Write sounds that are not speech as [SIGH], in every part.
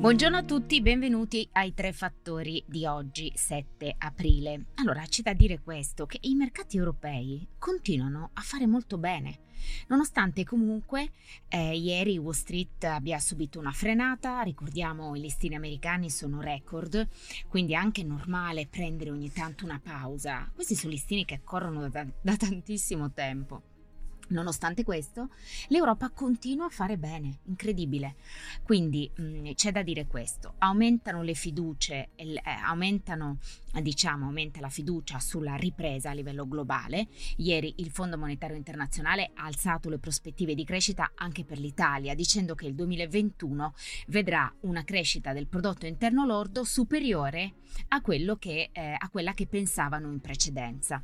Buongiorno a tutti, benvenuti ai tre fattori di oggi 7 aprile. Allora, c'è da dire questo, che i mercati europei continuano a fare molto bene, nonostante comunque eh, ieri Wall Street abbia subito una frenata, ricordiamo i listini americani sono record, quindi è anche normale prendere ogni tanto una pausa. Questi sono listini che corrono da, da tantissimo tempo. Nonostante questo, l'Europa continua a fare bene, incredibile. Quindi mh, mm, c'è da dire questo, aumentano le fiducie, eh, aumentano, diciamo, aumenta la fiducia sulla ripresa a livello globale. Ieri il Fondo Monetario Internazionale ha alzato le prospettive di crescita anche per l'Italia, dicendo che il 2021 vedrà una crescita del prodotto interno lordo superiore a, che, eh, a quella che pensavano in precedenza.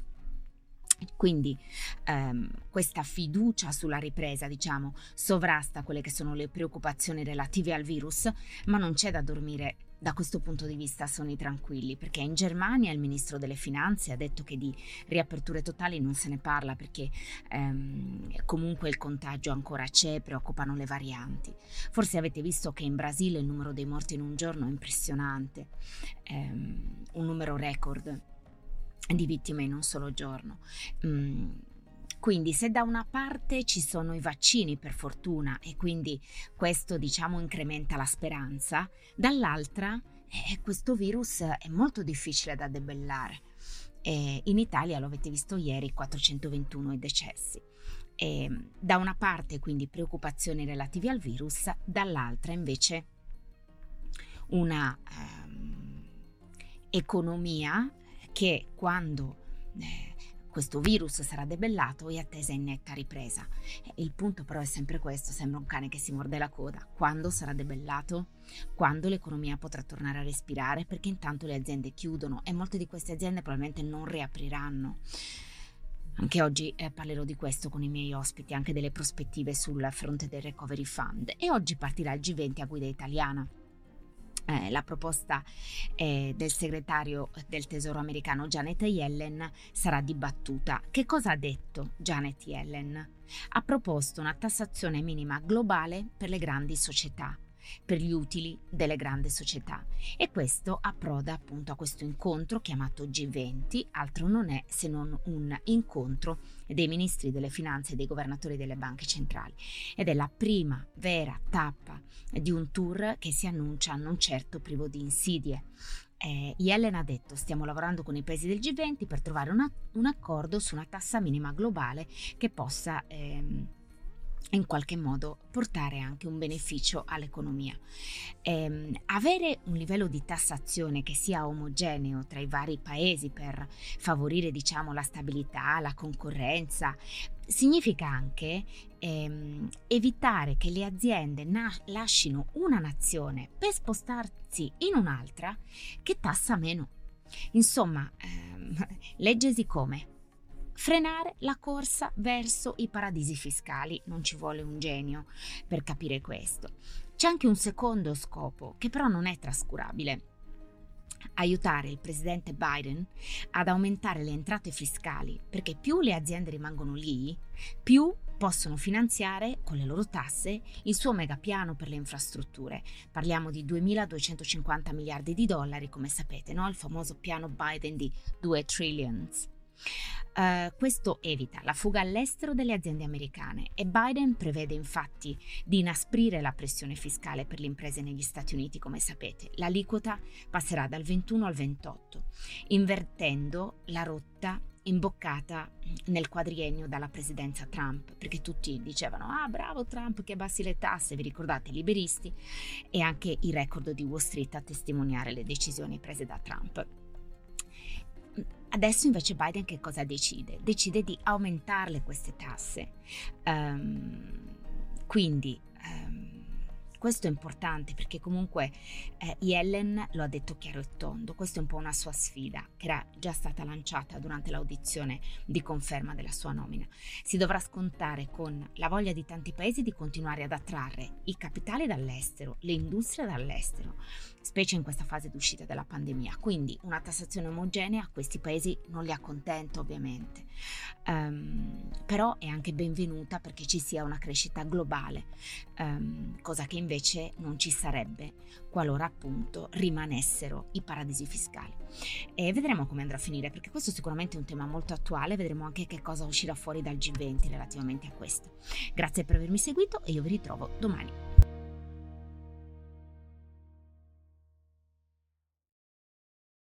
Quindi ehm, questa fiducia sulla ripresa, diciamo, sovrasta quelle che sono le preoccupazioni relative al virus, ma non c'è da dormire da questo punto di vista sonni tranquilli, perché in Germania il ministro delle finanze ha detto che di riaperture totali non se ne parla perché ehm, comunque il contagio ancora c'è, preoccupano le varianti. Forse avete visto che in Brasile il numero dei morti in un giorno è impressionante, ehm, un numero record di vittime in un solo giorno. Mm. Quindi se da una parte ci sono i vaccini per fortuna e quindi questo diciamo incrementa la speranza, dall'altra eh, questo virus è molto difficile da debellare. E in Italia, lo avete visto ieri, 421 i decessi. E da una parte quindi preoccupazioni relative al virus, dall'altra invece una um, economia che quando eh, questo virus sarà debellato è attesa in netta ripresa. Il punto però è sempre questo, sembra un cane che si morde la coda. Quando sarà debellato? Quando l'economia potrà tornare a respirare? Perché intanto le aziende chiudono e molte di queste aziende probabilmente non riapriranno. Anche oggi eh, parlerò di questo con i miei ospiti, anche delle prospettive sul fronte del Recovery Fund. E oggi partirà il G20 a guida italiana eh, la proposta eh, del segretario del Tesoro americano Janet Yellen sarà dibattuta. Che cosa ha detto Janet Yellen? Ha proposto una tassazione minima globale per le grandi società per gli utili delle grandi società. E questo approda appunto a questo incontro chiamato G20, altro non è se non un incontro dei ministri delle finanze e dei governatori delle banche centrali. Ed è la prima vera tappa di un tour che si annuncia non certo privo di insidie. Eh, Yellen ha detto stiamo lavorando con i paesi del G20 per trovare una, un accordo su una tassa minima globale che possa ehm, in qualche modo portare anche un beneficio all'economia. Ehm, avere un livello di tassazione che sia omogeneo tra i vari paesi per favorire diciamo, la stabilità, la concorrenza, significa anche ehm, evitare che le aziende na- lasciino una nazione per spostarsi in un'altra che tassa meno. Insomma, ehm, [LAUGHS] leggesi come frenare la corsa verso i paradisi fiscali. Non ci vuole un genio per capire questo. C'è anche un secondo scopo, che però non è trascurabile. Aiutare il presidente Biden ad aumentare le entrate fiscali, perché più le aziende rimangono lì, più possono finanziare con le loro tasse il suo megapiano per le infrastrutture. Parliamo di 2.250 miliardi di dollari, come sapete, no? il famoso piano Biden di 2 trillions. Uh, questo evita la fuga all'estero delle aziende americane e Biden prevede infatti di inasprire la pressione fiscale per le imprese negli Stati Uniti, come sapete. L'aliquota passerà dal 21 al 28, invertendo la rotta imboccata nel quadriennio dalla presidenza Trump, perché tutti dicevano ah bravo Trump che abbassi le tasse, vi ricordate i liberisti e anche il record di Wall Street a testimoniare le decisioni prese da Trump. Adesso invece Biden che cosa decide? Decide di aumentarle queste tasse. Um, quindi um, questo è importante perché comunque eh, Yellen lo ha detto chiaro e tondo, questa è un po' una sua sfida che era già stata lanciata durante l'audizione di conferma della sua nomina. Si dovrà scontare con la voglia di tanti paesi di continuare ad attrarre i capitali dall'estero, le industrie dall'estero. Specie in questa fase d'uscita dalla pandemia. Quindi una tassazione omogenea a questi paesi non li accontenta ovviamente, um, però è anche benvenuta perché ci sia una crescita globale, um, cosa che invece non ci sarebbe qualora appunto rimanessero i paradisi fiscali. E vedremo come andrà a finire perché questo sicuramente è un tema molto attuale, vedremo anche che cosa uscirà fuori dal G20 relativamente a questo. Grazie per avermi seguito e io vi ritrovo domani.